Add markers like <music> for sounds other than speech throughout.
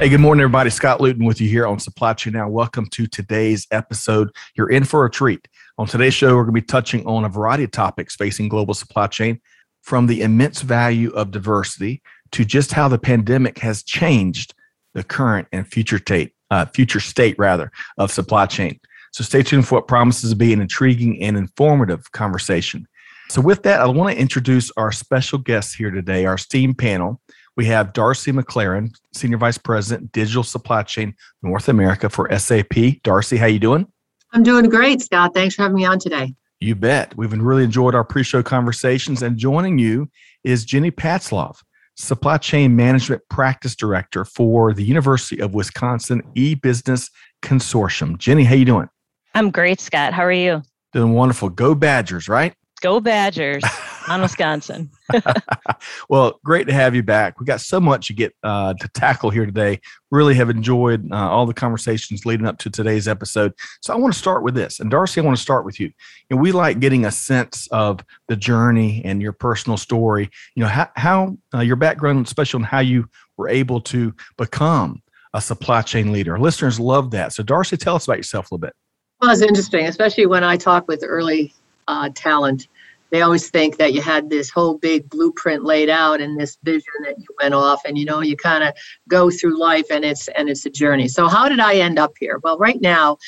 Hey, good morning, everybody. Scott Luton with you here on Supply Chain Now. Welcome to today's episode. You're in for a treat. On today's show, we're going to be touching on a variety of topics facing global supply chain, from the immense value of diversity to just how the pandemic has changed the current and future state, uh, future state rather, of supply chain. So stay tuned for what promises to be an intriguing and informative conversation. So, with that, I want to introduce our special guests here today, our esteemed panel. We have Darcy McLaren, Senior Vice President, Digital Supply Chain North America for SAP. Darcy, how you doing? I'm doing great, Scott. Thanks for having me on today. You bet. We've really enjoyed our pre-show conversations. And joining you is Jenny Patzloff, Supply Chain Management Practice Director for the University of Wisconsin E-Business Consortium. Jenny, how you doing? I'm great, Scott. How are you? Doing wonderful. Go Badgers, right? Go Badgers <laughs> on Wisconsin. <laughs> well, great to have you back. We got so much to get uh, to tackle here today. Really have enjoyed uh, all the conversations leading up to today's episode. So I want to start with this, and Darcy, I want to start with you. And we like getting a sense of the journey and your personal story. You know how, how uh, your background, especially on how you were able to become a supply chain leader. Listeners love that. So Darcy, tell us about yourself a little bit. Well, it's interesting, especially when I talk with early uh, talent. They always think that you had this whole big blueprint laid out and this vision that you went off, and you know you kind of go through life, and it's and it's a journey. So how did I end up here? Well, right now,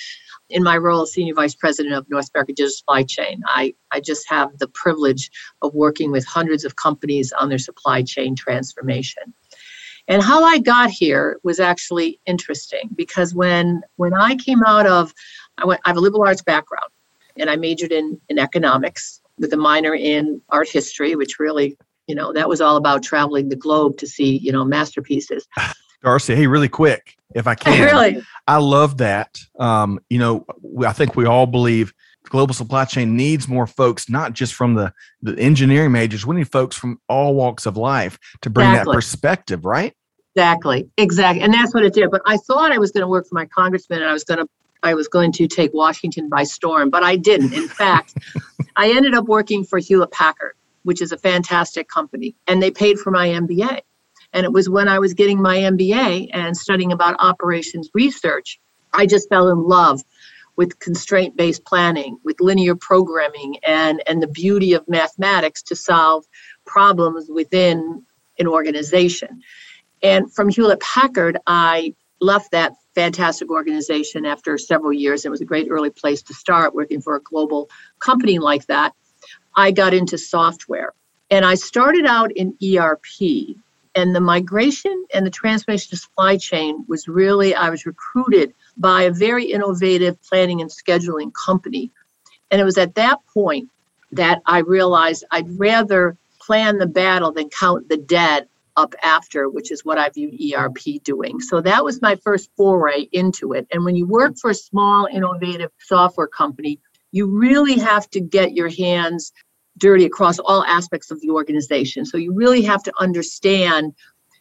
in my role as senior vice president of North America Digital Supply Chain, I I just have the privilege of working with hundreds of companies on their supply chain transformation. And how I got here was actually interesting because when when I came out of I went I have a liberal arts background and I majored in, in economics with a minor in art history, which really, you know, that was all about traveling the globe to see, you know, masterpieces. <laughs> Darcy, hey, really quick, if I can. <laughs> really? I love that. Um, you know, I think we all believe global supply chain needs more folks, not just from the, the engineering majors. We need folks from all walks of life to bring exactly. that perspective, right? Exactly, exactly. And that's what it did. But I thought I was going to work for my congressman and I was going to I was going to take Washington by storm, but I didn't. In fact, <laughs> I ended up working for Hewlett Packard, which is a fantastic company, and they paid for my MBA. And it was when I was getting my MBA and studying about operations research, I just fell in love with constraint based planning, with linear programming, and, and the beauty of mathematics to solve problems within an organization. And from Hewlett Packard, I left that fantastic organization after several years. It was a great early place to start working for a global company like that. I got into software and I started out in ERP. And the migration and the transformation to supply chain was really, I was recruited by a very innovative planning and scheduling company. And it was at that point that I realized I'd rather plan the battle than count the dead up after, which is what I viewed ERP doing. So that was my first foray into it. And when you work for a small, innovative software company, you really have to get your hands dirty across all aspects of the organization. So you really have to understand,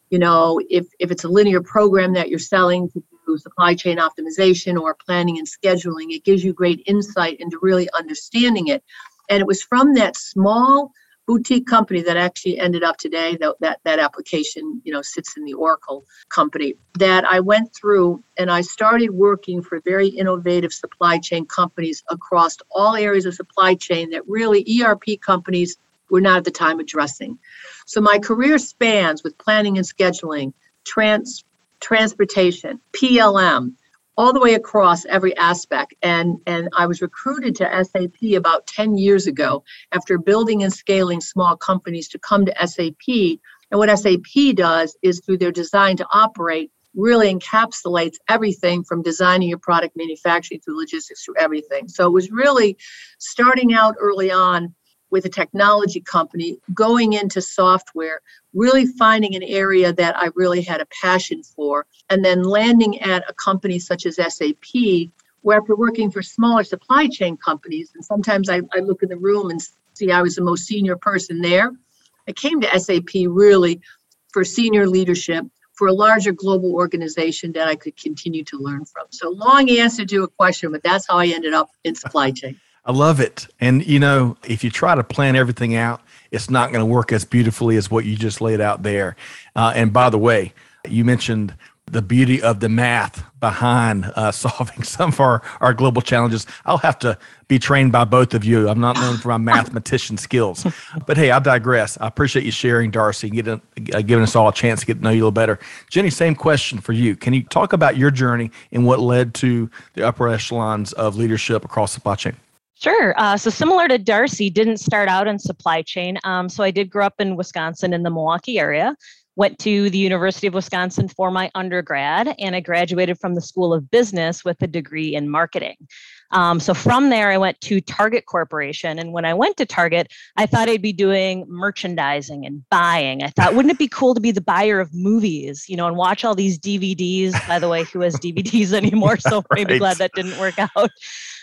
you know, if, if it's a linear program that you're selling to do supply chain optimization or planning and scheduling, it gives you great insight into really understanding it. And it was from that small boutique company that actually ended up today that, that that application you know sits in the oracle company that i went through and i started working for very innovative supply chain companies across all areas of supply chain that really erp companies were not at the time addressing. So my career spans with planning and scheduling trans transportation plm all the way across every aspect. And, and I was recruited to SAP about 10 years ago after building and scaling small companies to come to SAP. And what SAP does is through their design to operate, really encapsulates everything from designing your product, manufacturing through logistics, through everything. So it was really starting out early on with a technology company, going into software, really finding an area that I really had a passion for, and then landing at a company such as SAP, where after working for smaller supply chain companies, and sometimes I, I look in the room and see I was the most senior person there, I came to SAP really for senior leadership for a larger global organization that I could continue to learn from. So, long answer to a question, but that's how I ended up in supply chain. I love it. And, you know, if you try to plan everything out, it's not going to work as beautifully as what you just laid out there. Uh, and by the way, you mentioned the beauty of the math behind uh, <laughs> solving some of our, our global challenges. I'll have to be trained by both of you. I'm not known for my <laughs> mathematician skills. But hey, I digress. I appreciate you sharing, Darcy, and getting, uh, giving us all a chance to get to know you a little better. Jenny, same question for you. Can you talk about your journey and what led to the upper echelons of leadership across supply chain? Sure. Uh, so similar to Darcy, didn't start out in supply chain. Um, so I did grow up in Wisconsin in the Milwaukee area went to the University of Wisconsin for my undergrad, and I graduated from the School of Business with a degree in marketing. Um, so from there, I went to Target Corporation. And when I went to Target, I thought I'd be doing merchandising and buying. I thought, wouldn't it be cool to be the buyer of movies, you know, and watch all these DVDs? By the way, who has DVDs <laughs> anymore? So <laughs> right. maybe glad that didn't work out.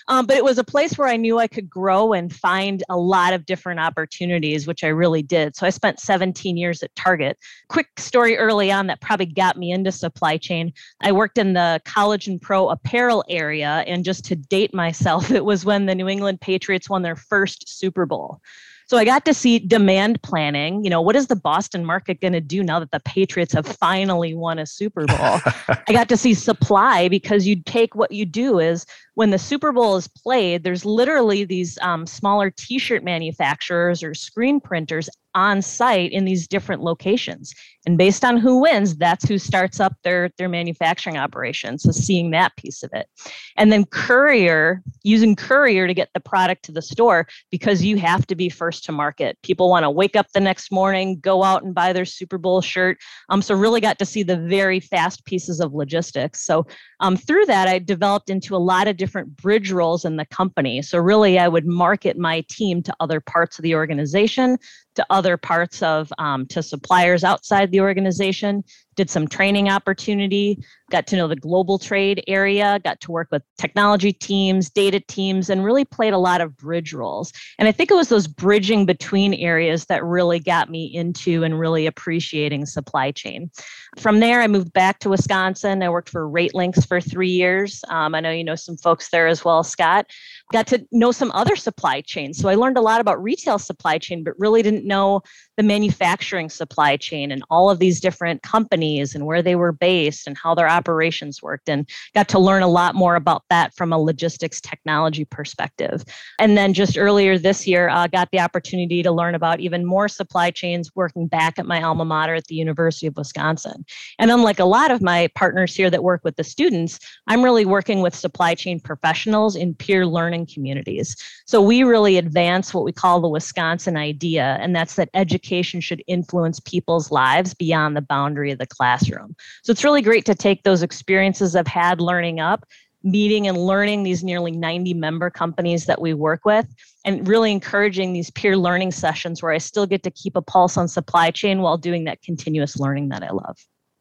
Um, but it was a place where I knew I could grow and find a lot of different opportunities, which I really did. So I spent 17 years at Target. Quick story early on that probably got me into supply chain. I worked in the college and pro apparel area. And just to date myself, <laughs> it was when the New England Patriots won their first Super Bowl. So I got to see demand planning. You know, what is the Boston market going to do now that the Patriots have finally won a Super Bowl? <laughs> I got to see supply because you take what you do is when the Super Bowl is played, there's literally these um, smaller t shirt manufacturers or screen printers on site in these different locations. And based on who wins, that's who starts up their, their manufacturing operation. So seeing that piece of it. And then courier, using courier to get the product to the store because you have to be first to market. People want to wake up the next morning, go out and buy their Super Bowl shirt. Um, so really got to see the very fast pieces of logistics. So um, through that, I developed into a lot of different different bridge roles in the company. So, really, I would market my team to other parts of the organization, to other parts of, um, to suppliers outside the organization, did some training opportunity, got to know the global trade area, got to work with technology teams, data teams, and really played a lot of bridge roles. And I think it was those bridging between areas that really got me into and really appreciating supply chain. From there, I moved back to Wisconsin. I worked for RateLinx for three years. Um, I know you know some folks there as well, Scott. Got to know some other supply chains. So I learned a lot about retail supply chain, but really didn't know the manufacturing supply chain and all of these different companies and where they were based and how their operations worked and got to learn a lot more about that from a logistics technology perspective. And then just earlier this year, uh, got the opportunity to learn about even more supply chains working back at my alma mater at the University of Wisconsin. And unlike a lot of my partners here that work with the students, I'm really working with supply chain professionals in peer learning communities. So we really advance what we call the Wisconsin idea, and that's that education education should influence people's lives beyond the boundary of the classroom. So it's really great to take those experiences I've had learning up meeting and learning these nearly 90 member companies that we work with and really encouraging these peer learning sessions where I still get to keep a pulse on supply chain while doing that continuous learning that I love.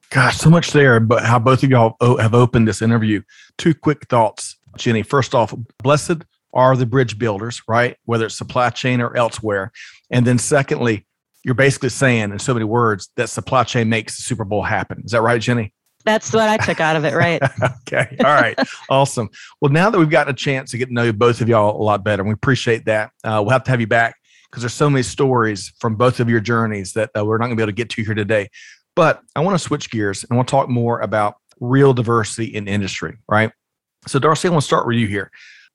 Gosh, so much there, but how both of y'all have opened this interview. Two quick thoughts, Jenny. First off, blessed are the bridge builders, right? Whether it's supply chain or elsewhere. And then secondly, you're basically saying in so many words that supply chain makes the Super Bowl happen. Is that right, Jenny? That's what I took out of it, right? <laughs> okay. All right. <laughs> awesome. Well, now that we've gotten a chance to get to know both of y'all a lot better, and we appreciate that, uh, we'll have to have you back because there's so many stories from both of your journeys that uh, we're not going to be able to get to here today. But I want to switch gears and I want to talk more about real diversity in industry, right? So, Darcy, I want to start with you here.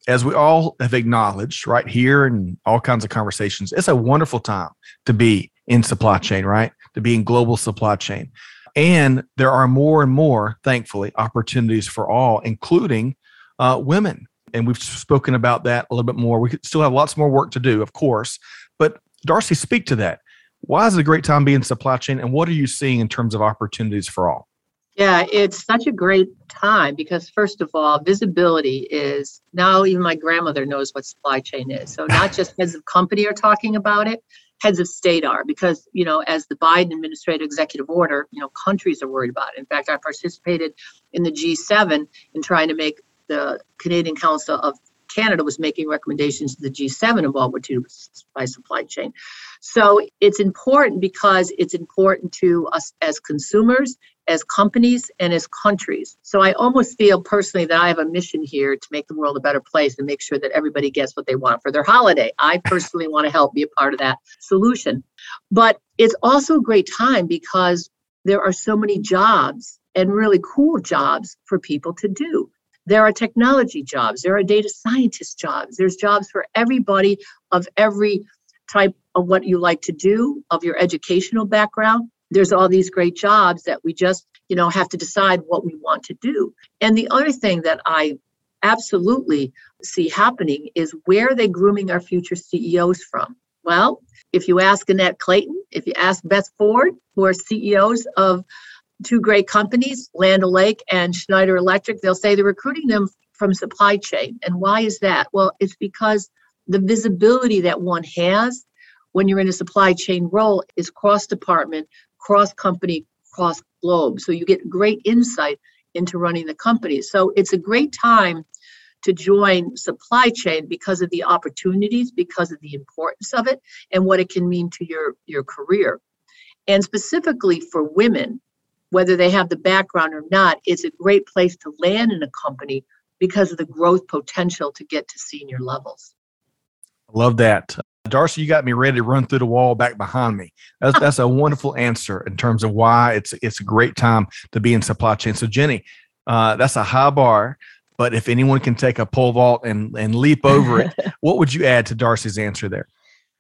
As we all have acknowledged right here and all kinds of conversations, it's a wonderful time to be in supply chain, right? To be in global supply chain. And there are more and more, thankfully, opportunities for all, including uh, women. And we've spoken about that a little bit more. We still have lots more work to do, of course. But Darcy, speak to that. Why is it a great time being supply chain? And what are you seeing in terms of opportunities for all? Yeah, it's such a great time because, first of all, visibility is now even my grandmother knows what supply chain is. So, not just heads of company are talking about it, heads of state are, because, you know, as the Biden administrative executive order, you know, countries are worried about it. In fact, I participated in the G7 in trying to make the Canadian Council of Canada was making recommendations to the G7 involved with to by supply chain. So it's important because it's important to us as consumers, as companies, and as countries. So I almost feel personally that I have a mission here to make the world a better place and make sure that everybody gets what they want for their holiday. I personally want to help be a part of that solution. But it's also a great time because there are so many jobs and really cool jobs for people to do. There are technology jobs, there are data scientist jobs, there's jobs for everybody of every type of what you like to do, of your educational background. There's all these great jobs that we just, you know, have to decide what we want to do. And the other thing that I absolutely see happening is where are they grooming our future CEOs from? Well, if you ask Annette Clayton, if you ask Beth Ford, who are CEOs of two great companies, Land O'Lake and Schneider Electric, they'll say they're recruiting them from supply chain. And why is that? Well, it's because the visibility that one has when you're in a supply chain role is cross department, cross company, cross globe. So you get great insight into running the company. So it's a great time to join supply chain because of the opportunities, because of the importance of it, and what it can mean to your, your career. And specifically for women, whether they have the background or not, it's a great place to land in a company because of the growth potential to get to senior levels. Love that. Darcy, you got me ready to run through the wall back behind me. That's, that's a wonderful answer in terms of why it's it's a great time to be in supply chain. So, Jenny, uh, that's a high bar, but if anyone can take a pole vault and and leap over it, <laughs> what would you add to Darcy's answer there?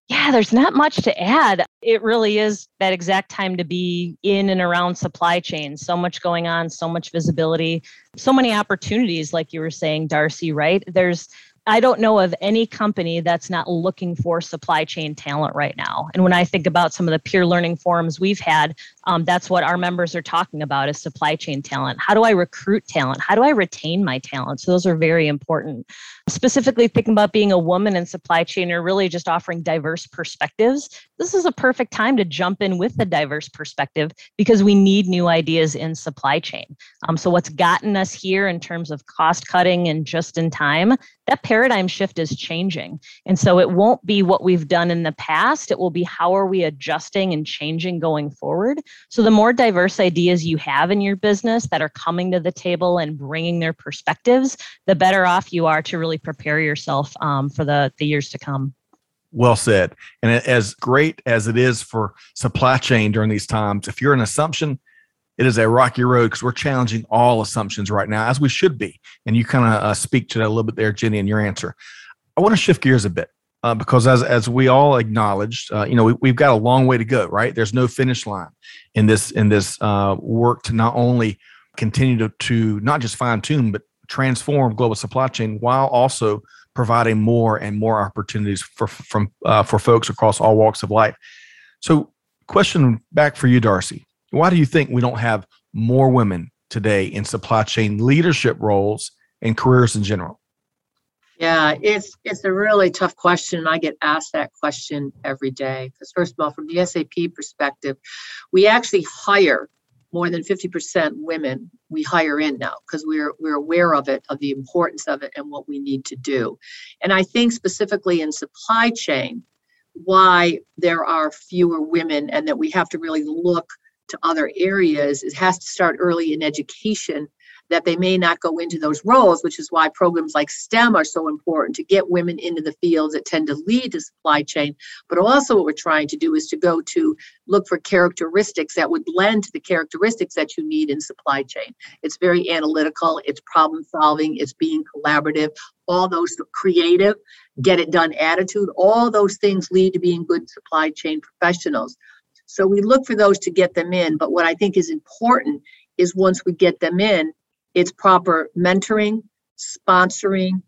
Yeah, there's not much to add. It really is that exact time to be in and around supply chain. So much going on, so much visibility, so many opportunities, like you were saying, Darcy, right? There's I don't know of any company that's not looking for supply chain talent right now. And when I think about some of the peer learning forums we've had, um, that's what our members are talking about is supply chain talent. How do I recruit talent? How do I retain my talent? So those are very important. Specifically thinking about being a woman in supply chain or really just offering diverse perspectives, this is a perfect time to jump in with the diverse perspective because we need new ideas in supply chain. Um, so what's gotten us here in terms of cost cutting and just in time, that paradigm shift is changing. And so it won't be what we've done in the past. It will be how are we adjusting and changing going forward. So the more diverse ideas you have in your business that are coming to the table and bringing their perspectives, the better off you are to really prepare yourself um, for the, the years to come. Well said. And as great as it is for supply chain during these times, if you're an assumption, it is a rocky road because we're challenging all assumptions right now, as we should be. And you kind of uh, speak to that a little bit there, Jenny, in your answer. I want to shift gears a bit uh, because, as as we all acknowledged, uh, you know, we, have got a long way to go. Right? There's no finish line in this in this uh, work to not only continue to, to not just fine tune but transform global supply chain while also providing more and more opportunities for from uh, for folks across all walks of life. So, question back for you, Darcy why do you think we don't have more women today in supply chain leadership roles and careers in general? Yeah, it's it's a really tough question. I get asked that question every day because first of all, from the SAP perspective, we actually hire more than 50% women we hire in now because we're we're aware of it of the importance of it and what we need to do and i think specifically in supply chain why there are fewer women and that we have to really look to other areas, it has to start early in education that they may not go into those roles, which is why programs like STEM are so important to get women into the fields that tend to lead to supply chain. But also, what we're trying to do is to go to look for characteristics that would lend to the characteristics that you need in supply chain. It's very analytical, it's problem solving, it's being collaborative, all those creative, get it done attitude, all those things lead to being good supply chain professionals. So we look for those to get them in. But what I think is important is once we get them in, it's proper mentoring, sponsoring,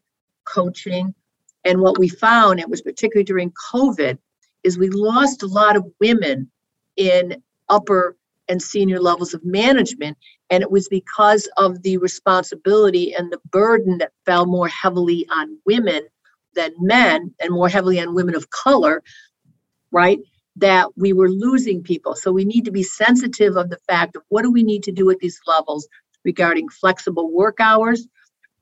coaching. And what we found, it was particularly during COVID, is we lost a lot of women in upper and senior levels of management. And it was because of the responsibility and the burden that fell more heavily on women than men and more heavily on women of color, right? That we were losing people. So we need to be sensitive of the fact of what do we need to do at these levels regarding flexible work hours,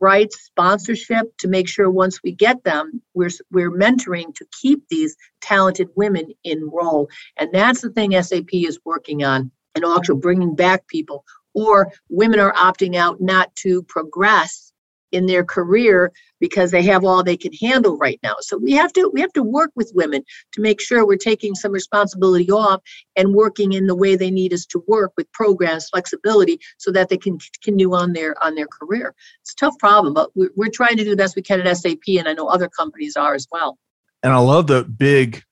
rights, sponsorship to make sure once we get them, we're we're mentoring to keep these talented women in role. And that's the thing SAP is working on and also bringing back people or women are opting out not to progress in their career because they have all they can handle right now. So we have to we have to work with women to make sure we're taking some responsibility off and working in the way they need us to work with programs flexibility so that they can continue on their on their career. It's a tough problem, but we're, we're trying to do the best we can at SAP, and I know other companies are as well. And I love the big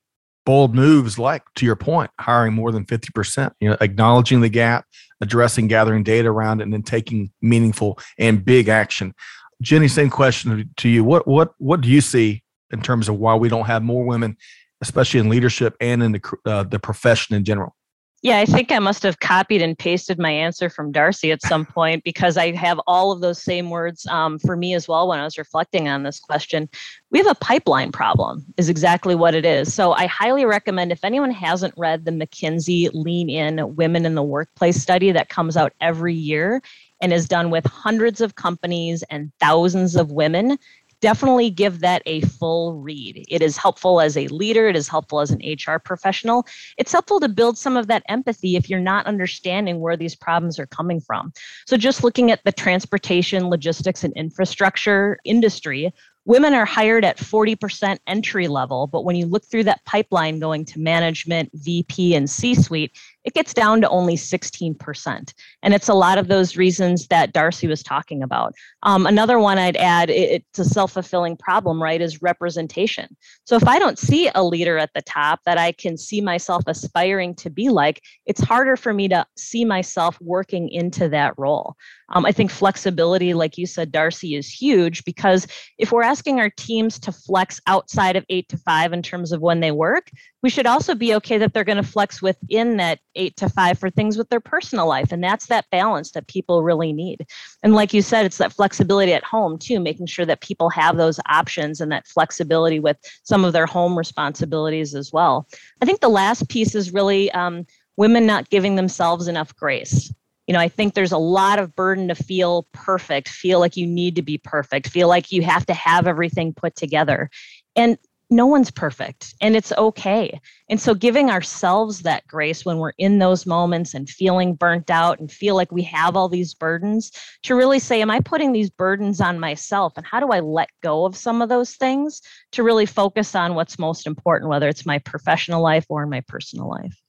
bold moves like to your point hiring more than 50% you know acknowledging the gap addressing gathering data around it and then taking meaningful and big action Jenny, same question to you. What what what do you see in terms of why we don't have more women, especially in leadership and in the uh, the profession in general? Yeah, I think I must have copied and pasted my answer from Darcy at some <laughs> point because I have all of those same words um, for me as well when I was reflecting on this question. We have a pipeline problem, is exactly what it is. So I highly recommend if anyone hasn't read the McKinsey Lean In Women in the Workplace study that comes out every year, and is done with hundreds of companies and thousands of women, definitely give that a full read. It is helpful as a leader, it is helpful as an HR professional. It's helpful to build some of that empathy if you're not understanding where these problems are coming from. So, just looking at the transportation, logistics, and infrastructure industry, women are hired at 40% entry level, but when you look through that pipeline going to management, VP, and C suite, it gets down to only 16%. And it's a lot of those reasons that Darcy was talking about. Um, another one I'd add, it, it's a self fulfilling problem, right, is representation. So if I don't see a leader at the top that I can see myself aspiring to be like, it's harder for me to see myself working into that role. Um, I think flexibility, like you said, Darcy, is huge because if we're asking our teams to flex outside of eight to five in terms of when they work, we should also be okay that they're going to flex within that eight to five for things with their personal life. And that's that balance that people really need. And like you said, it's that flexibility at home too, making sure that people have those options and that flexibility with some of their home responsibilities as well. I think the last piece is really um, women not giving themselves enough grace you know, I think there's a lot of burden to feel perfect, feel like you need to be perfect, feel like you have to have everything put together. And no one's perfect and it's okay. And so giving ourselves that grace when we're in those moments and feeling burnt out and feel like we have all these burdens to really say, Am I putting these burdens on myself? And how do I let go of some of those things to really focus on what's most important, whether it's my professional life or my personal life?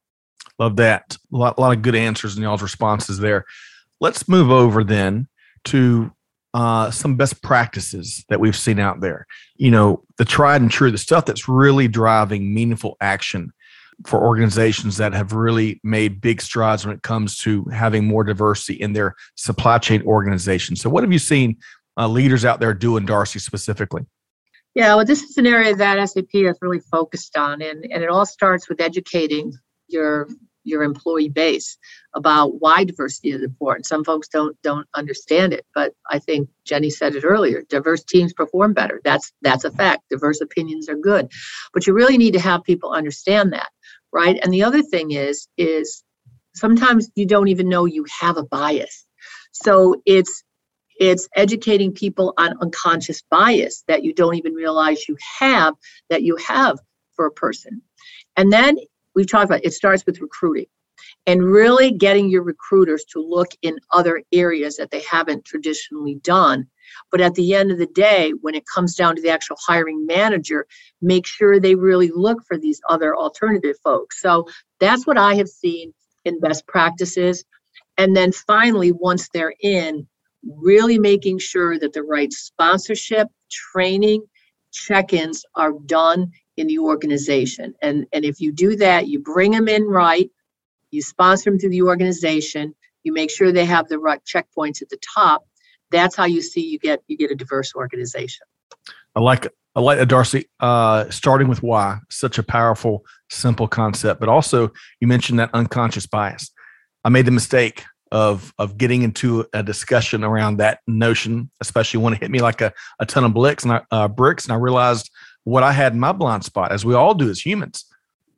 Love that. A lot, a lot of good answers in y'all's responses there. Let's move over then to uh, some best practices that we've seen out there. You know, the tried and true, the stuff that's really driving meaningful action for organizations that have really made big strides when it comes to having more diversity in their supply chain organization. So, what have you seen uh, leaders out there doing, Darcy, specifically? Yeah, well, this is an area that SAP has really focused on, and, and it all starts with educating your your employee base about why diversity is important. Some folks don't don't understand it, but I think Jenny said it earlier. Diverse teams perform better. That's that's a fact. Diverse opinions are good, but you really need to have people understand that, right? And the other thing is is sometimes you don't even know you have a bias. So it's it's educating people on unconscious bias that you don't even realize you have that you have for a person. And then we've talked about it starts with recruiting and really getting your recruiters to look in other areas that they haven't traditionally done. But at the end of the day, when it comes down to the actual hiring manager, make sure they really look for these other alternative folks. So that's what I have seen in best practices. And then finally, once they're in, really making sure that the right sponsorship, training, check ins are done in the organization. And, and if you do that, you bring them in right, you sponsor them through the organization, you make sure they have the right checkpoints at the top. That's how you see you get you get a diverse organization. I like I like Darcy. Uh, starting with why, such a powerful, simple concept. But also, you mentioned that unconscious bias. I made the mistake of of getting into a discussion around that notion, especially when it hit me like a, a ton of bricks and I, uh, bricks, and I realized what I had in my blind spot, as we all do as humans.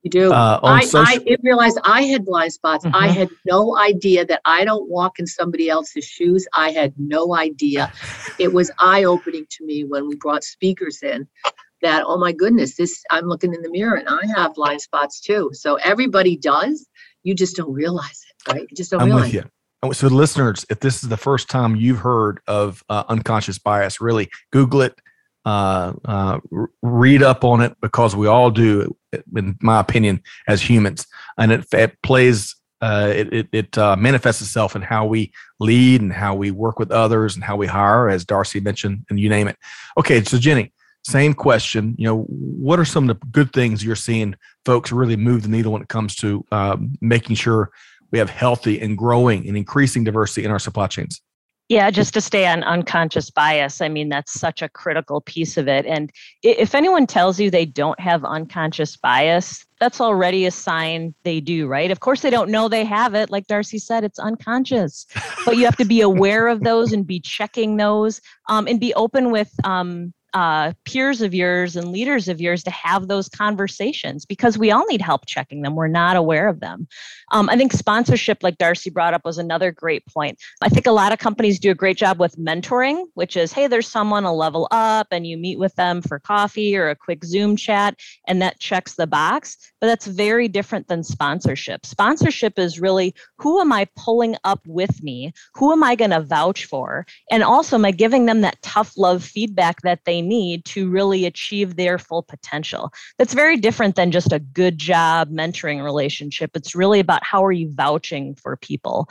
You do. Uh, I, social- I realized I had blind spots. Mm-hmm. I had no idea that I don't walk in somebody else's shoes. I had no idea. <laughs> it was eye opening to me when we brought speakers in that, oh my goodness, this I'm looking in the mirror and I have blind spots too. So everybody does. You just don't realize it, right? You just don't I'm realize with you. So, listeners, if this is the first time you've heard of uh, unconscious bias, really Google it, uh, uh, read up on it because we all do, in my opinion, as humans, and it, it plays. Uh, it it, it uh, manifests itself in how we lead and how we work with others and how we hire, as Darcy mentioned, and you name it. Okay, so Jenny, same question. You know, what are some of the good things you're seeing folks really move the needle when it comes to um, making sure we have healthy and growing and increasing diversity in our supply chains? Yeah, just to stay on unconscious bias, I mean, that's such a critical piece of it. And if anyone tells you they don't have unconscious bias, that's already a sign they do, right? Of course, they don't know they have it. Like Darcy said, it's unconscious. <laughs> But you have to be aware of those and be checking those um, and be open with um, uh, peers of yours and leaders of yours to have those conversations because we all need help checking them. We're not aware of them. Um, I think sponsorship, like Darcy brought up, was another great point. I think a lot of companies do a great job with mentoring, which is, hey, there's someone a level up and you meet with them for coffee or a quick Zoom chat, and that checks the box. But that's very different than sponsorship. Sponsorship is really who am I pulling up with me? Who am I going to vouch for? And also, am I giving them that tough love feedback that they need to really achieve their full potential. That's very different than just a good job mentoring relationship. It's really about how are you vouching for people.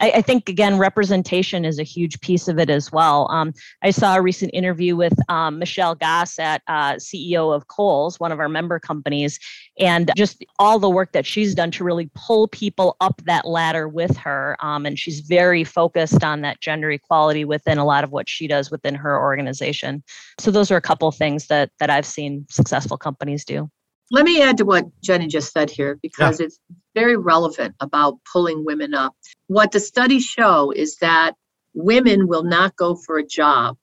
I, I think, again, representation is a huge piece of it as well. Um, I saw a recent interview with um, Michelle Gass at uh, CEO of Kohl's, one of our member companies, and just all the work that she's done to really pull people up that ladder with her. Um, and she's very focused on that gender equality within a lot of what she does within her organization. So those are a couple things that that I've seen successful companies do. Let me add to what Jenny just said here because yeah. it's very relevant about pulling women up. What the studies show is that women will not go for a job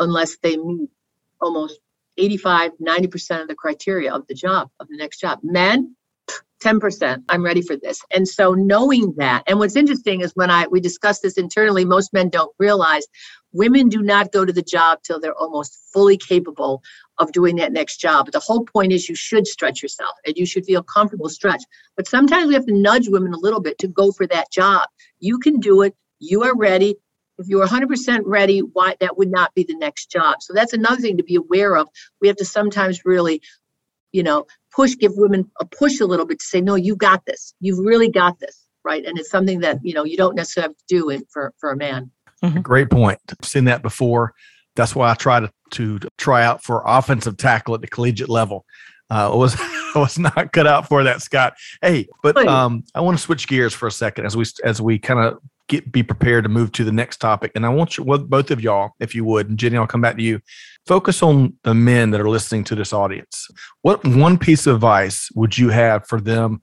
unless they meet almost 85, 90% of the criteria of the job, of the next job. Men, 10%, I'm ready for this. And so knowing that, and what's interesting is when I we discuss this internally, most men don't realize Women do not go to the job till they're almost fully capable of doing that next job. But the whole point is you should stretch yourself and you should feel comfortable stretch. But sometimes we have to nudge women a little bit to go for that job. You can do it. You are ready. If you're 100% ready, why that would not be the next job. So that's another thing to be aware of. We have to sometimes really, you know, push, give women a push a little bit to say, no, you got this. You've really got this, right? And it's something that you know you don't necessarily have to do it for for a man. Mm-hmm. Great point. I've seen that before. That's why I try to, to try out for offensive tackle at the collegiate level. Uh, I was <laughs> I was not cut out for that, Scott. Hey, but um, I want to switch gears for a second as we as we kind of get be prepared to move to the next topic. And I want you, well, both of y'all, if you would, and Jenny, I'll come back to you. Focus on the men that are listening to this audience. What one piece of advice would you have for them,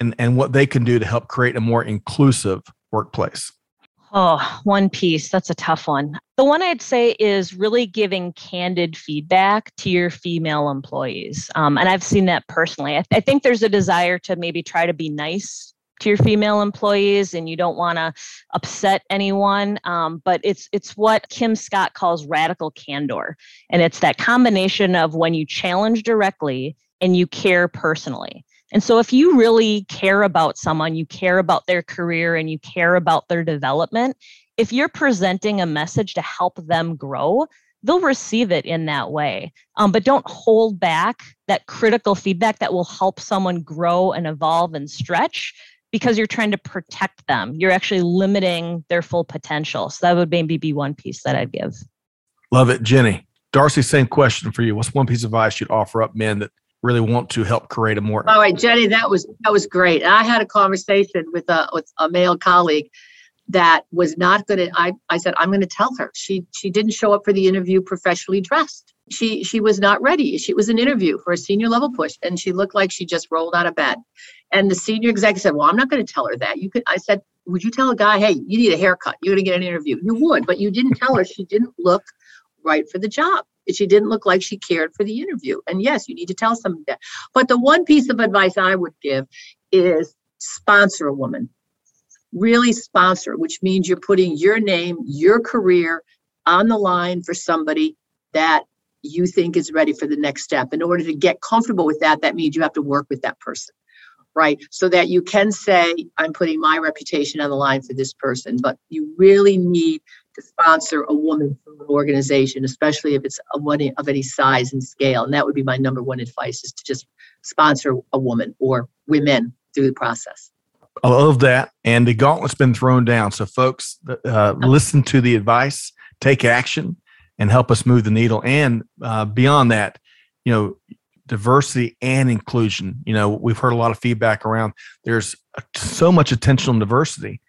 and and what they can do to help create a more inclusive workplace? Oh, one piece. That's a tough one. The one I'd say is really giving candid feedback to your female employees. Um, and I've seen that personally. I, th- I think there's a desire to maybe try to be nice to your female employees and you don't want to upset anyone um, but it's it's what kim scott calls radical candor and it's that combination of when you challenge directly and you care personally and so, if you really care about someone, you care about their career and you care about their development, if you're presenting a message to help them grow, they'll receive it in that way. Um, but don't hold back that critical feedback that will help someone grow and evolve and stretch because you're trying to protect them. You're actually limiting their full potential. So, that would maybe be one piece that I'd give. Love it. Jenny, Darcy, same question for you. What's one piece of advice you'd offer up men that really want to help create a more all right jenny that was that was great. I had a conversation with a with a male colleague that was not going to i i said i'm going to tell her. She she didn't show up for the interview professionally dressed. She she was not ready. She was an interview for a senior level push and she looked like she just rolled out of bed. And the senior executive said well i'm not going to tell her that. You could i said would you tell a guy, hey, you need a haircut, you're gonna get an interview? You would, but you didn't tell her. She didn't look right for the job. She didn't look like she cared for the interview. And yes, you need to tell somebody that. But the one piece of advice I would give is sponsor a woman. Really sponsor, which means you're putting your name, your career on the line for somebody that you think is ready for the next step. In order to get comfortable with that, that means you have to work with that person, right? So that you can say, I'm putting my reputation on the line for this person, but you really need to sponsor a woman from an organization, especially if it's a one of any size and scale. And that would be my number one advice is to just sponsor a woman or women through the process. I love that. And the gauntlet's been thrown down. So, folks, uh, listen to the advice, take action, and help us move the needle. And uh, beyond that, you know, diversity and inclusion. You know, we've heard a lot of feedback around there's so much attention on diversity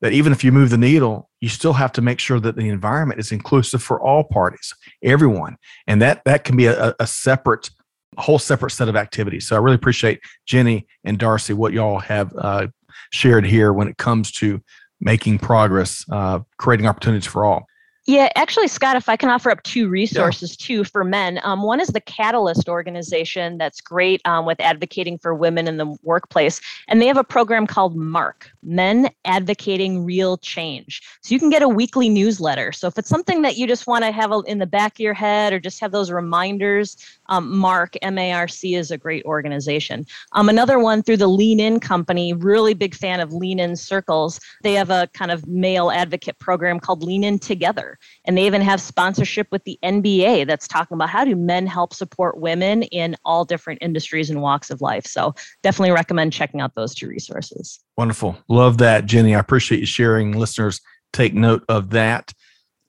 that even if you move the needle, you still have to make sure that the environment is inclusive for all parties, everyone. And that that can be a, a separate a whole separate set of activities. So I really appreciate Jenny and Darcy what y'all have uh, shared here when it comes to making progress, uh, creating opportunities for all. Yeah, actually, Scott, if I can offer up two resources yeah. too for men. Um, one is the Catalyst organization that's great um, with advocating for women in the workplace. And they have a program called MARC, Men Advocating Real Change. So you can get a weekly newsletter. So if it's something that you just want to have in the back of your head or just have those reminders, um, MARC, M A R C, is a great organization. Um, another one through the Lean In Company, really big fan of Lean In Circles. They have a kind of male advocate program called Lean In Together. And they even have sponsorship with the NBA that's talking about how do men help support women in all different industries and walks of life. So definitely recommend checking out those two resources. Wonderful. Love that, Jenny. I appreciate you sharing. Listeners, take note of that.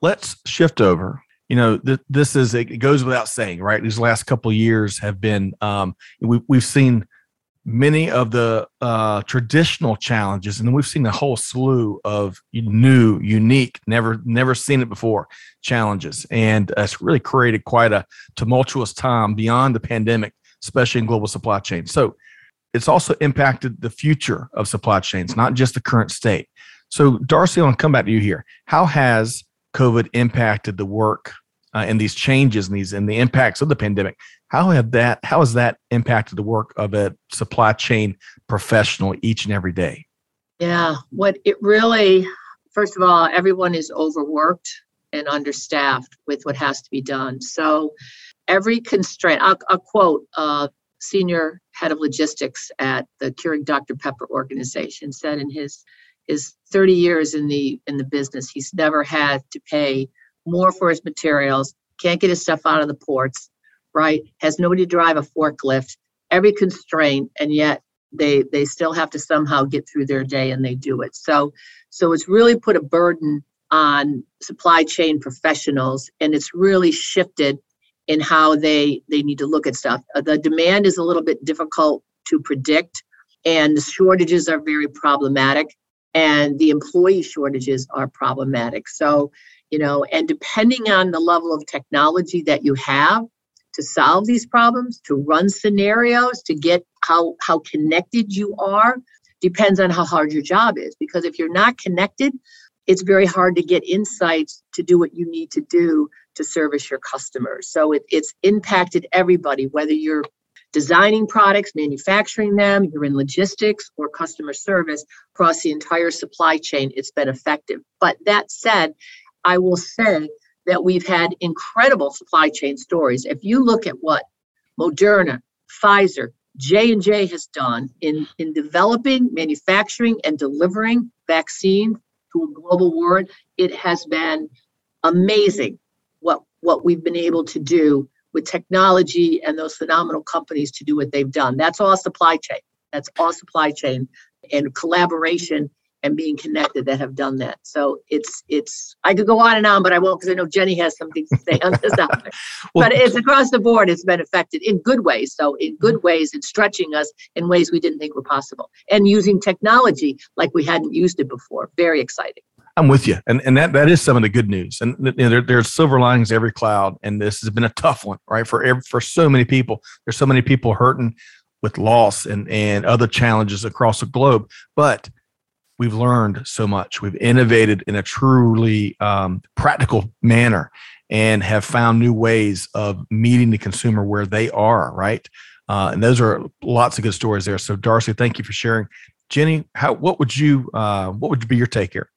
Let's shift over you know, th- this is it goes without saying, right? These last couple years have been um, we, we've seen many of the uh, traditional challenges, and we've seen a whole slew of new, unique, never never seen it before challenges, and it's really created quite a tumultuous time beyond the pandemic, especially in global supply chain. So it's also impacted the future of supply chains, not just the current state. So, Darcy, I want to come back to you here. How has COVID impacted the work uh, and these changes and these and the impacts of the pandemic. How have that how has that impacted the work of a supply chain professional each and every day? Yeah, what it really first of all, everyone is overworked and understaffed with what has to be done. So every constraint, I'll, I'll quote uh, senior head of logistics at the Keurig Dr. Pepper organization said in his his 30 years in the in the business, he's never had to pay more for his materials, can't get his stuff out of the ports, right? Has nobody to drive a forklift, every constraint, and yet they they still have to somehow get through their day and they do it. So so it's really put a burden on supply chain professionals and it's really shifted in how they they need to look at stuff. Uh, the demand is a little bit difficult to predict and the shortages are very problematic and the employee shortages are problematic. So you know and depending on the level of technology that you have to solve these problems to run scenarios to get how how connected you are depends on how hard your job is because if you're not connected it's very hard to get insights to do what you need to do to service your customers so it, it's impacted everybody whether you're designing products manufacturing them. You're in logistics or customer service across the entire supply chain. It's been effective. But that said I will say that we've had incredible supply chain stories. If you look at what Moderna, Pfizer, J&J has done in, in developing, manufacturing, and delivering vaccine to a global world, it has been amazing what, what we've been able to do with technology and those phenomenal companies to do what they've done. That's all supply chain. That's all supply chain and collaboration and being connected that have done that. So it's it's I could go on and on, but I won't because I know Jenny has something to say on this topic. <laughs> well, but it's across the board. It's been affected in good ways. So in good mm-hmm. ways, it's stretching us in ways we didn't think were possible, and using technology like we hadn't used it before. Very exciting. I'm with you, and and that that is some of the good news. And you know, there, there's silver linings every cloud, and this has been a tough one, right? For every, for so many people, there's so many people hurting with loss and and other challenges across the globe, but we've learned so much. We've innovated in a truly um, practical manner and have found new ways of meeting the consumer where they are, right? Uh, and those are lots of good stories there. So, Darcy, thank you for sharing. Jenny, how what would you uh, what would be your take here?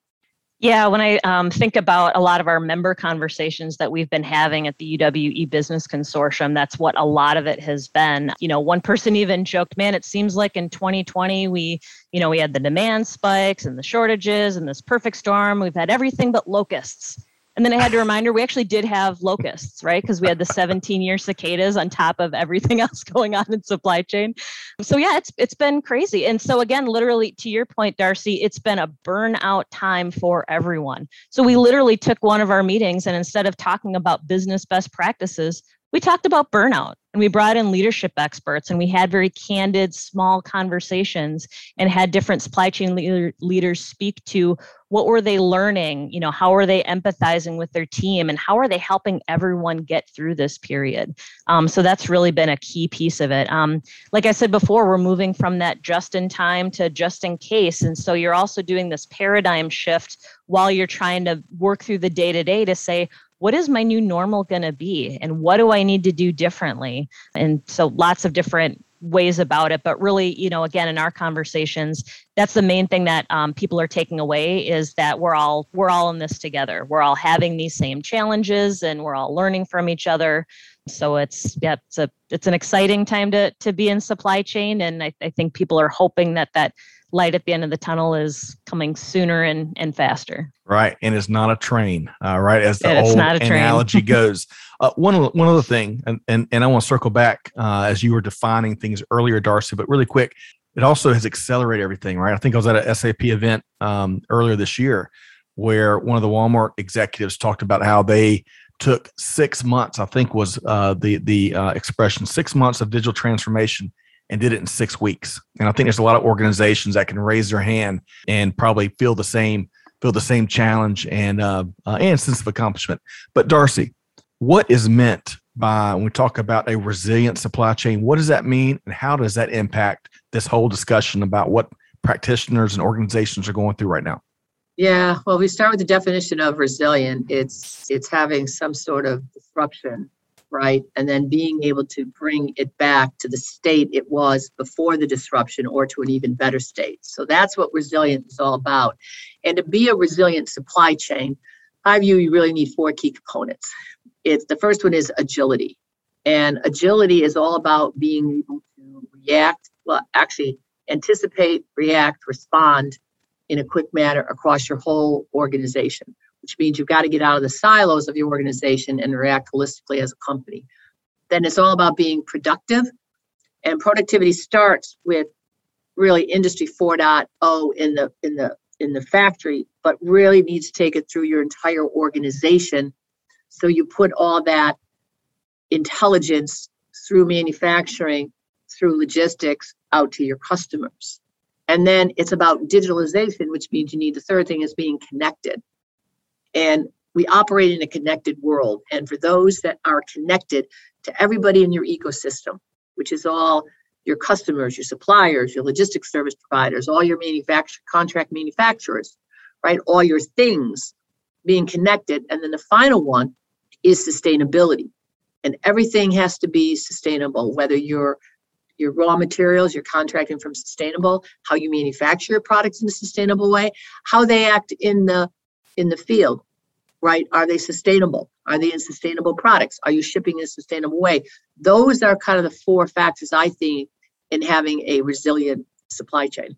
Yeah, when I um, think about a lot of our member conversations that we've been having at the UW E-Business Consortium, that's what a lot of it has been. You know, one person even joked, "Man, it seems like in 2020 we, you know, we had the demand spikes and the shortages and this perfect storm. We've had everything but locusts." And then I had to remind her we actually did have locusts, right? Because we had the 17 year cicadas on top of everything <laughs> else going on in supply chain. So yeah, it's it's been crazy. And so again, literally to your point, Darcy, it's been a burnout time for everyone. So we literally took one of our meetings and instead of talking about business best practices, we talked about burnout and we brought in leadership experts and we had very candid small conversations and had different supply chain leader, leaders speak to what were they learning? You know how are they empathizing with their team and how are they helping everyone get through this period? Um, so that's really been a key piece of it. Um, like i said before we're moving from that just in time to just in case and so you're also doing this paradigm shift while you're trying to work through the day to day to say what is my new normal going to be and what do I need to do differently? And so lots of different ways about it but really you know again in our conversations that's the main thing that um, people are taking away is that we're all we're all in this together. We're all having these same challenges and we're all learning from each other. So it's yeah it's a it's an exciting time to to be in supply chain and i, I think people are hoping that that light at the end of the tunnel is coming sooner and, and faster. Right. And it's not a train, uh, right? As the old analogy <laughs> goes. Uh, one, one other thing, and, and, and I want to circle back uh, as you were defining things earlier, Darcy, but really quick, it also has accelerated everything, right? I think I was at a SAP event um, earlier this year where one of the Walmart executives talked about how they took six months, I think was uh, the, the uh, expression, six months of digital transformation and did it in six weeks. And I think there's a lot of organizations that can raise their hand and probably feel the same feel the same challenge and uh, uh, and sense of accomplishment. But Darcy, what is meant by when we talk about a resilient supply chain? What does that mean, and how does that impact this whole discussion about what practitioners and organizations are going through right now? Yeah, well, we start with the definition of resilient. It's it's having some sort of disruption right? And then being able to bring it back to the state it was before the disruption or to an even better state. So that's what resilience is all about. And to be a resilient supply chain, I view you really need four key components. It's the first one is agility. And agility is all about being able to react, well, actually anticipate, react, respond in a quick manner across your whole organization which means you've got to get out of the silos of your organization and react holistically as a company. Then it's all about being productive. And productivity starts with really industry 4.0 in the in the in the factory, but really needs to take it through your entire organization. So you put all that intelligence through manufacturing, through logistics out to your customers. And then it's about digitalization, which means you need the third thing is being connected. And we operate in a connected world. And for those that are connected to everybody in your ecosystem, which is all your customers, your suppliers, your logistics service providers, all your manufacturer contract manufacturers, right? All your things being connected. And then the final one is sustainability. And everything has to be sustainable, whether you're your raw materials, you're contracting from sustainable, how you manufacture your products in a sustainable way, how they act in the in the field, right? Are they sustainable? Are they in sustainable products? Are you shipping in a sustainable way? Those are kind of the four factors I think in having a resilient supply chain.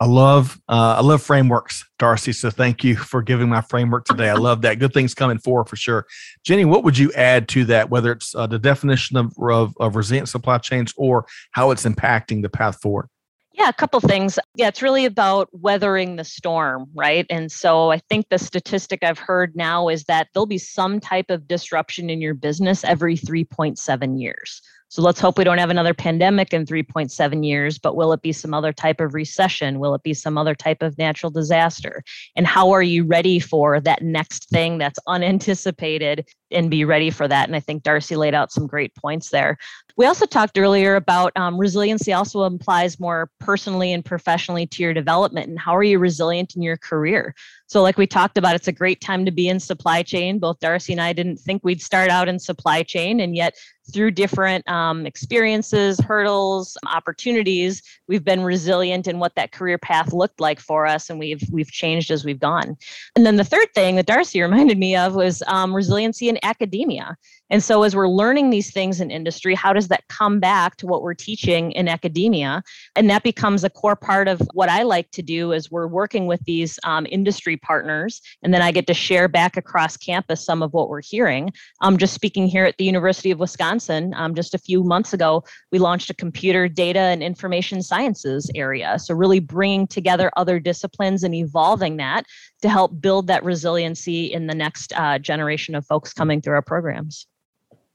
I love uh, I love frameworks, Darcy. So thank you for giving my framework today. I love that. Good things coming forward for sure. Jenny, what would you add to that? Whether it's uh, the definition of, of, of resilient supply chains or how it's impacting the path forward. Yeah, a couple things. Yeah, it's really about weathering the storm, right? And so I think the statistic I've heard now is that there'll be some type of disruption in your business every 3.7 years. So let's hope we don't have another pandemic in 3.7 years, but will it be some other type of recession? Will it be some other type of natural disaster? And how are you ready for that next thing that's unanticipated and be ready for that. And I think Darcy laid out some great points there. We also talked earlier about um, resiliency also implies more personally and professionally to your development and how are you resilient in your career. So, like we talked about, it's a great time to be in supply chain. Both Darcy and I didn't think we'd start out in supply chain, and yet through different um, experiences, hurdles, opportunities, we've been resilient in what that career path looked like for us, and we've we've changed as we've gone. And then the third thing that Darcy reminded me of was um, resiliency in academia. And so, as we're learning these things in industry, how does that come back to what we're teaching in academia? And that becomes a core part of what I like to do as we're working with these um, industry partners. And then I get to share back across campus some of what we're hearing. I'm um, just speaking here at the University of Wisconsin. Um, just a few months ago, we launched a computer data and information sciences area. So, really bringing together other disciplines and evolving that to help build that resiliency in the next uh, generation of folks coming through our programs.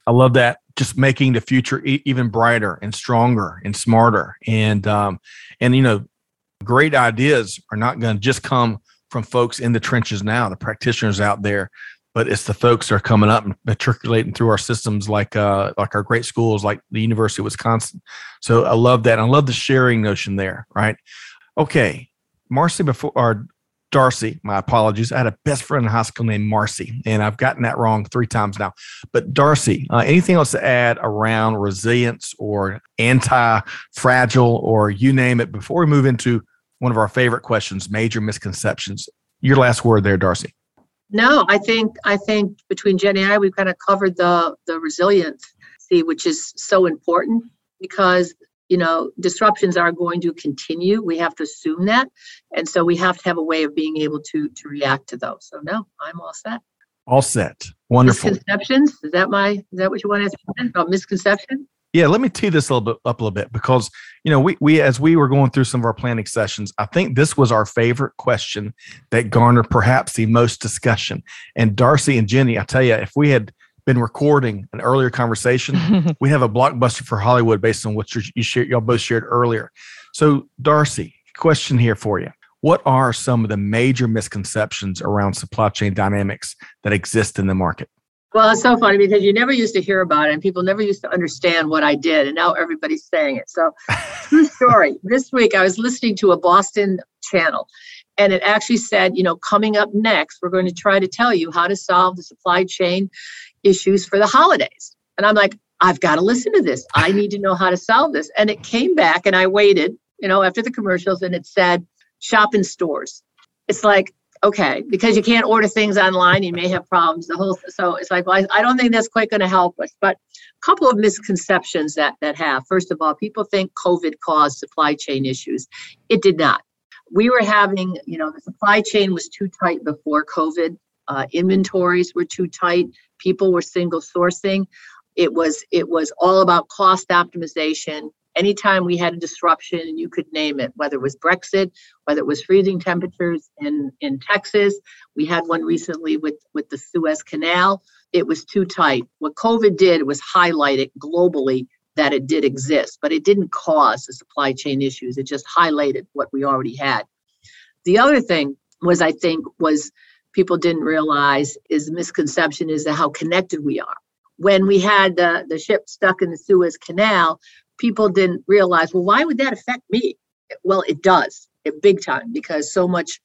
I love that. Just making the future e- even brighter and stronger and smarter. And um, and you know, great ideas are not going to just come from folks in the trenches now, the practitioners out there, but it's the folks that are coming up and matriculating through our systems, like uh, like our great schools, like the University of Wisconsin. So I love that. I love the sharing notion there. Right? Okay, Marcy, before our Darcy, my apologies. I had a best friend in high school named Marcy, and I've gotten that wrong three times now. But Darcy, uh, anything else to add around resilience or anti fragile or you name it before we move into one of our favorite questions major misconceptions? Your last word there, Darcy. No, I think I think between Jenny and I, we've kind of covered the the resiliency, which is so important because you know, disruptions are going to continue. We have to assume that. And so we have to have a way of being able to to react to those. So no, I'm all set. All set. Wonderful. Misconceptions? Is that my is that what you want to ask about misconception? Yeah, let me tee this a little bit up a little bit because you know we we as we were going through some of our planning sessions, I think this was our favorite question that garnered perhaps the most discussion. And Darcy and Jenny, I tell you, if we had been recording an earlier conversation. <laughs> we have a blockbuster for Hollywood based on what you shared, y'all both shared earlier. So, Darcy, question here for you. What are some of the major misconceptions around supply chain dynamics that exist in the market? Well, it's so funny because you never used to hear about it and people never used to understand what I did. And now everybody's saying it. So, <laughs> true story. this week I was listening to a Boston channel and it actually said, you know, coming up next, we're going to try to tell you how to solve the supply chain issues for the holidays. And I'm like, I've got to listen to this. I need to know how to solve this. And it came back and I waited, you know, after the commercials and it said shop in stores. It's like, okay, because you can't order things online, you may have problems. The whole so it's like, well, I, I don't think that's quite going to help us. But a couple of misconceptions that that have. First of all, people think COVID caused supply chain issues. It did not. We were having, you know, the supply chain was too tight before COVID. Uh, inventories were too tight people were single sourcing it was it was all about cost optimization. Anytime we had a disruption you could name it whether it was brexit whether it was freezing temperatures in in texas. We had one recently with with the suez canal. It was too tight. What covid did was highlight it globally that it did exist but it didn't cause the supply chain issues. It just highlighted what we already had. The other thing was i think was people didn't realize is the misconception is how connected we are. When we had the, the ship stuck in the Suez Canal, people didn't realize, well, why would that affect me? Well, it does, it big time, because so much,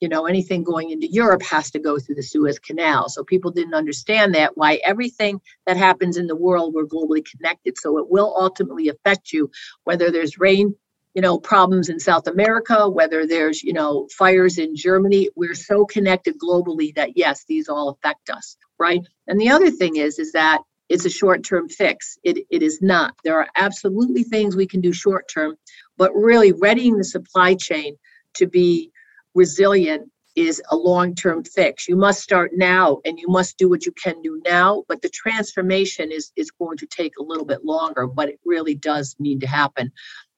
you know, anything going into Europe has to go through the Suez Canal. So people didn't understand that, why everything that happens in the world, we're globally connected. So it will ultimately affect you, whether there's rain you know problems in south america whether there's you know fires in germany we're so connected globally that yes these all affect us right? And the other thing is is that it's a short-term fix. It, it is not. There are absolutely things we can do short-term but really readying the supply chain to be resilient is a long-term fix. You must start now and you must do what you can do now but the transformation is is going to take a little bit longer but it really does need to happen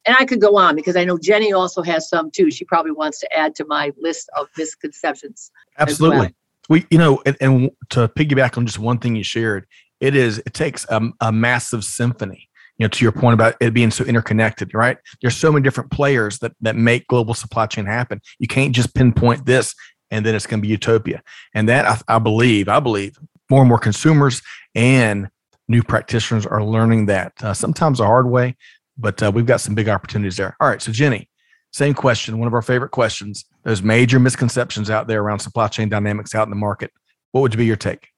and I could go on because I know Jenny also has some too. She probably wants to add to my list of misconceptions. Absolutely. Well. We, you know, and, and, to piggyback on just one thing you shared, it is it takes a, a massive symphony. You know, to your point about it being so interconnected, right? There's so many different players that that make global supply chain happen. You can't just pinpoint this and then it's going to be utopia. And that I, I believe, I believe more and more consumers and new practitioners are learning that uh, sometimes the hard way, but uh, we've got some big opportunities there. All right, so Jenny, same question, one of our favorite questions. There's major misconceptions out there around supply chain dynamics out in the market. What would be your take?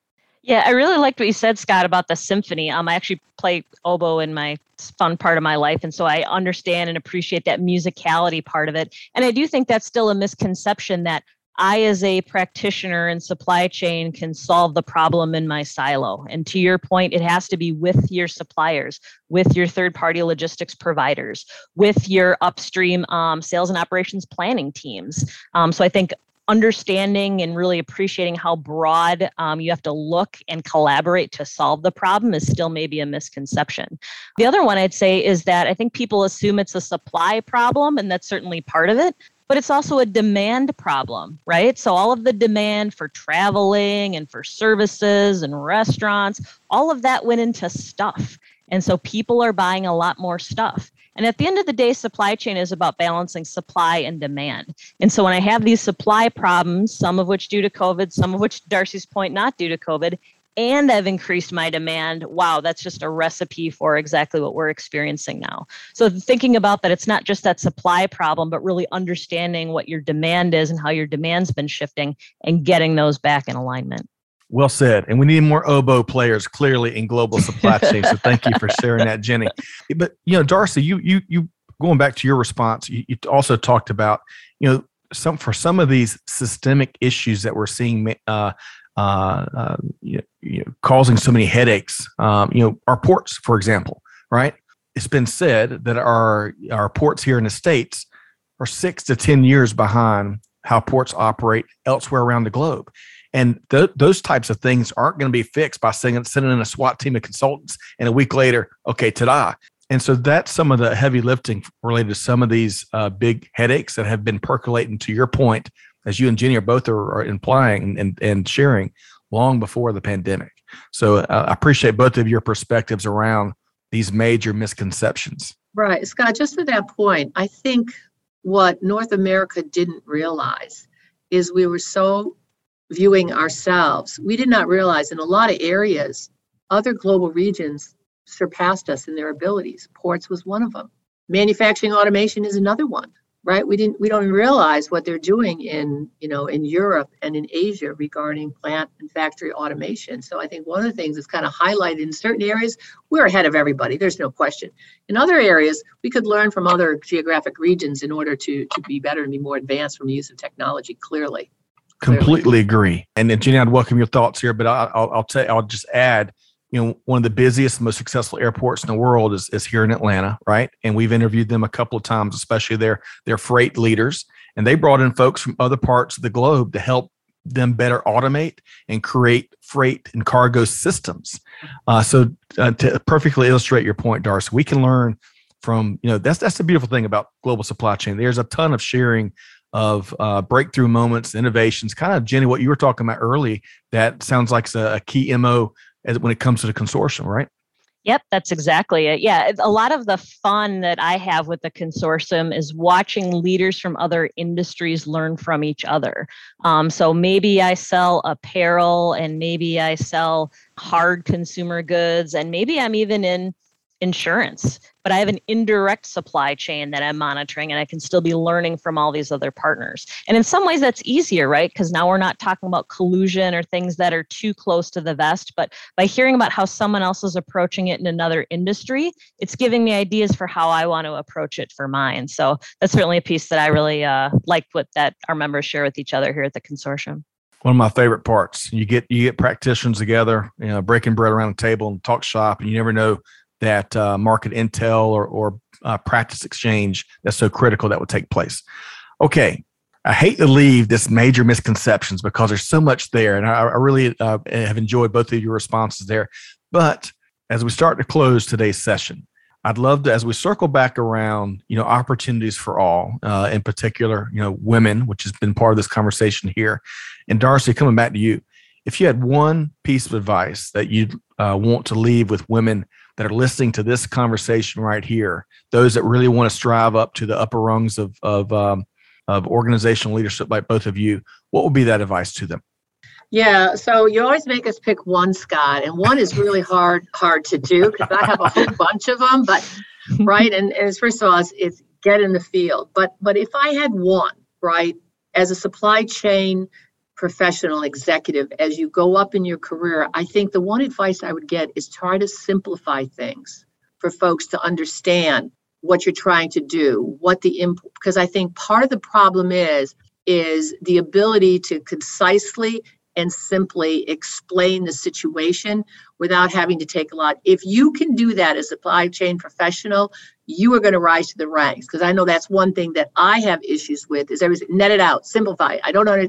Yeah, I really liked what you said, Scott, about the symphony. Um, I actually play oboe in my fun part of my life, and so I understand and appreciate that musicality part of it. And I do think that's still a misconception that I, as a practitioner in supply chain, can solve the problem in my silo. And to your point, it has to be with your suppliers, with your third party logistics providers, with your upstream um, sales and operations planning teams. Um, so I think understanding and really appreciating how broad um, you have to look and collaborate to solve the problem is still maybe a misconception. The other one I'd say is that I think people assume it's a supply problem, and that's certainly part of it but it's also a demand problem, right? So all of the demand for traveling and for services and restaurants, all of that went into stuff. And so people are buying a lot more stuff. And at the end of the day, supply chain is about balancing supply and demand. And so when I have these supply problems, some of which due to COVID, some of which Darcy's point not due to COVID, and I've increased my demand, wow, that's just a recipe for exactly what we're experiencing now. So thinking about that, it's not just that supply problem, but really understanding what your demand is and how your demand's been shifting and getting those back in alignment. Well said. And we need more oboe players clearly in global supply <laughs> chain. so thank you for sharing that, Jenny. But you know, Darcy, you you you going back to your response, you, you also talked about, you know, some for some of these systemic issues that we're seeing uh, uh, uh, you know, causing so many headaches. Um, you know, our ports, for example, right? It's been said that our our ports here in the states are six to ten years behind how ports operate elsewhere around the globe. And th- those types of things aren't going to be fixed by sending, sending in a SWAT team of consultants and a week later, okay, ta-da. And so that's some of the heavy lifting related to some of these uh, big headaches that have been percolating. To your point, as you and Jenny are both are, are implying and, and sharing long before the pandemic. So uh, I appreciate both of your perspectives around these major misconceptions. Right. Scott, just to that point, I think what North America didn't realize is we were so viewing ourselves. We did not realize in a lot of areas, other global regions surpassed us in their abilities. Ports was one of them. Manufacturing automation is another one right? We didn't we don't realize what they're doing in you know in europe and in asia regarding plant and factory automation. So i think one of the things that's kind of highlighted in certain areas we're ahead of everybody there's no question. In other areas we could learn from other geographic regions in order to to be better and be more advanced from the use of technology clearly. Completely agree. And, then jenny i'd welcome your thoughts here but I, will I'll tell i'll just add you know, one of the busiest, most successful airports in the world is, is here in Atlanta, right? And we've interviewed them a couple of times, especially their their freight leaders, and they brought in folks from other parts of the globe to help them better automate and create freight and cargo systems. Uh, so uh, to perfectly illustrate your point, Darcy, we can learn from you know that's that's the beautiful thing about global supply chain. There's a ton of sharing of uh, breakthrough moments, innovations. Kind of Jenny, what you were talking about early. That sounds like a, a key mo as, when it comes to the consortium, right? Yep, that's exactly it. Yeah, a lot of the fun that I have with the consortium is watching leaders from other industries learn from each other. Um, so maybe I sell apparel and maybe I sell hard consumer goods, and maybe I'm even in insurance, but I have an indirect supply chain that I'm monitoring and I can still be learning from all these other partners. And in some ways, that's easier, right? Because now we're not talking about collusion or things that are too close to the vest, but by hearing about how someone else is approaching it in another industry, it's giving me ideas for how I want to approach it for mine. So that's certainly a piece that I really uh, like what that our members share with each other here at the consortium one of my favorite parts. You get you get practitioners together, you know, breaking bread around the table and talk shop, and you never know that uh, market intel or, or uh, practice exchange that's so critical that would take place. Okay, I hate to leave this major misconceptions because there's so much there, and I, I really uh, have enjoyed both of your responses there. But as we start to close today's session, I'd love to, as we circle back around, you know, opportunities for all, uh, in particular, you know, women, which has been part of this conversation here. And Darcy, coming back to you, if you had one piece of advice that you'd uh, want to leave with women that are listening to this conversation right here, those that really want to strive up to the upper rungs of of um, of organizational leadership, like both of you, what would be that advice to them? Yeah, so you always make us pick one, Scott, and one is really <laughs> hard hard to do because I have a whole <laughs> bunch of them. But right, and, and first of all, it's, it's get in the field. But but if I had one, right, as a supply chain professional executive, as you go up in your career, I think the one advice I would get is try to simplify things for folks to understand what you're trying to do, what the imp because I think part of the problem is is the ability to concisely and simply explain the situation without having to take a lot. If you can do that as a supply chain professional, you are going to rise to the ranks. Because I know that's one thing that I have issues with is everything net it out, simplify it. I don't know.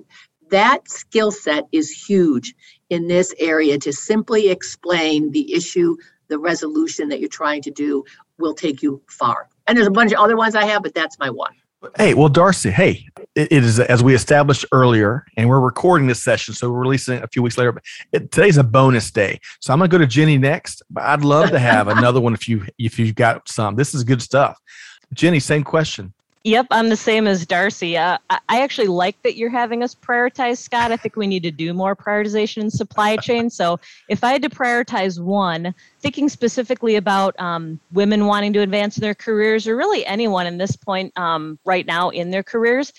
That skill set is huge in this area to simply explain the issue, the resolution that you're trying to do will take you far. And there's a bunch of other ones I have, but that's my one. Hey, well, Darcy, hey, it, is as we established earlier, and we're recording this session, so we're releasing it a few weeks later. But it, today's a bonus day, so I'm gonna go to Jenny next. But I'd love to have <laughs> another one if you if you've got some. This is good stuff. Jenny, same question. Yep, I'm the same as Darcy. Uh, I actually like that you're having us prioritize, Scott. I think we need to do more prioritization in supply <laughs> chain. So, if I had to prioritize one, thinking specifically about um, women wanting to advance in their careers, or really anyone in this point um, right now in their careers,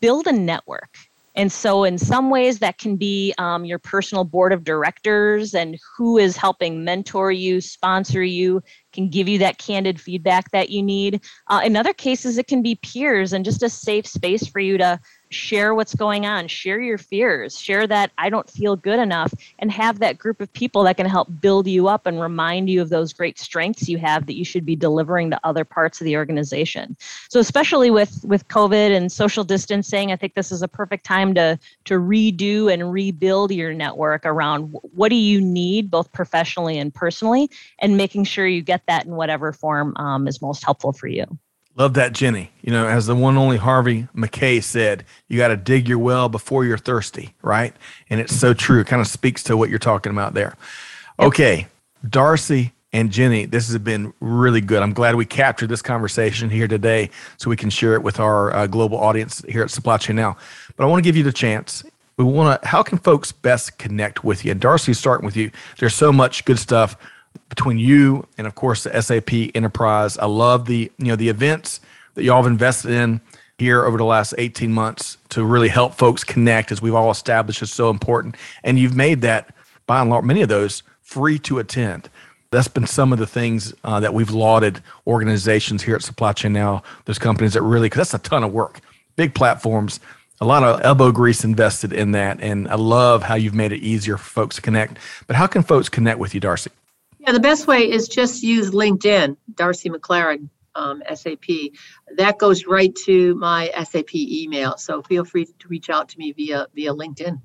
build a network. And so, in some ways, that can be um, your personal board of directors and who is helping mentor you, sponsor you, can give you that candid feedback that you need. Uh, in other cases, it can be peers and just a safe space for you to share what's going on, share your fears, share that I don't feel good enough, and have that group of people that can help build you up and remind you of those great strengths you have that you should be delivering to other parts of the organization. So especially with with COVID and social distancing, I think this is a perfect time to to redo and rebuild your network around what do you need both professionally and personally, and making sure you get that in whatever form um, is most helpful for you. Love that, Jenny. You know, as the one only Harvey Mackay said, you got to dig your well before you're thirsty, right? And it's so true. It kind of speaks to what you're talking about there. Okay, Darcy and Jenny, this has been really good. I'm glad we captured this conversation here today so we can share it with our uh, global audience here at Supply Chain Now. But I want to give you the chance. We want to, how can folks best connect with you? And Darcy, starting with you, there's so much good stuff between you and of course the SAP enterprise. I love the you know the events that y'all have invested in here over the last 18 months to really help folks connect as we've all established is so important. And you've made that by and large many of those free to attend. That's been some of the things uh, that we've lauded organizations here at Supply Chain Now. Those companies that really, because that's a ton of work, big platforms, a lot of elbow grease invested in that. And I love how you've made it easier for folks to connect. But how can folks connect with you, Darcy? Yeah, the best way is just use LinkedIn, Darcy MacClaren, um, SAP. That goes right to my SAP email. So feel free to reach out to me via via LinkedIn.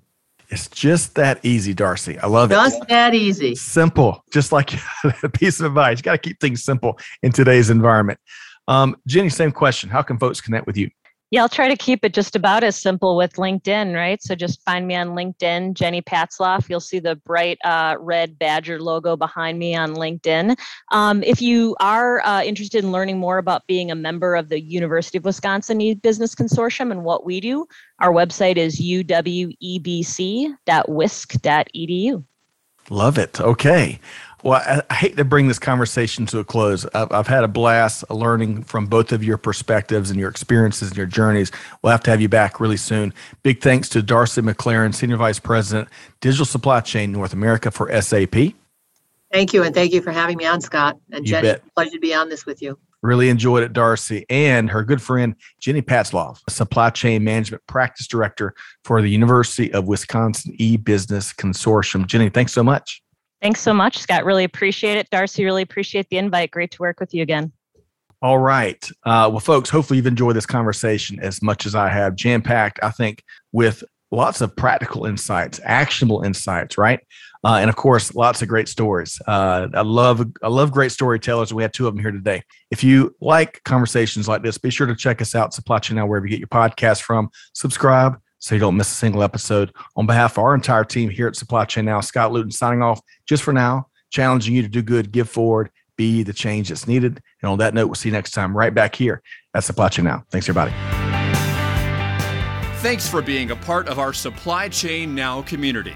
It's just that easy, Darcy. I love just it. Just that easy. Simple. Just like <laughs> a piece of advice. You got to keep things simple in today's environment. Um, Jenny, same question. How can folks connect with you? Yeah, I'll try to keep it just about as simple with LinkedIn, right? So just find me on LinkedIn, Jenny Patzloff. You'll see the bright uh, red Badger logo behind me on LinkedIn. Um, if you are uh, interested in learning more about being a member of the University of Wisconsin e-Business Consortium and what we do, our website is uwebc.wisc.edu. Love it. Okay. Well, I, I, hate to bring this conversation to a close. I've, I've, had a blast learning from both of your perspectives and your experiences and your journeys. We'll have to have you back really soon. Big thanks to Darcy MacClaren, Senior Vice President, Digital Supply Chain North America for SAP. Thank you, and thank you for having me on, Scott. And you Jenny, pleasure to be on this with you. Really enjoyed it, Darcy, and her good friend Jenny Patzloff, Supply Chain Management Practice Director for the University of Wisconsin e-Business Consortium. Jenny, thanks so much. Thanks so much, Scott. Really appreciate it. Darcy, really appreciate the invite. Great to work with you again. All right. Uh, well, folks, hopefully you've enjoyed this conversation as much as I have. Jam packed, I think, with lots of practical insights, actionable insights, right? Uh, and of course, lots of great stories. Uh, I love I love great storytellers. We have two of them here today. If you like conversations like this, be sure to check us out, Supply Chain Now, wherever you get your podcast from. Subscribe, so you don't miss a single episode. On behalf of our entire team here at Supply Chain Now, Scott Luton signing off just for now, challenging you to do good, give forward, be the change that's needed. And on that note, we'll see you next time right back here at Supply Chain Now. Thanks, everybody. Thanks for being a part of our Supply Chain Now community.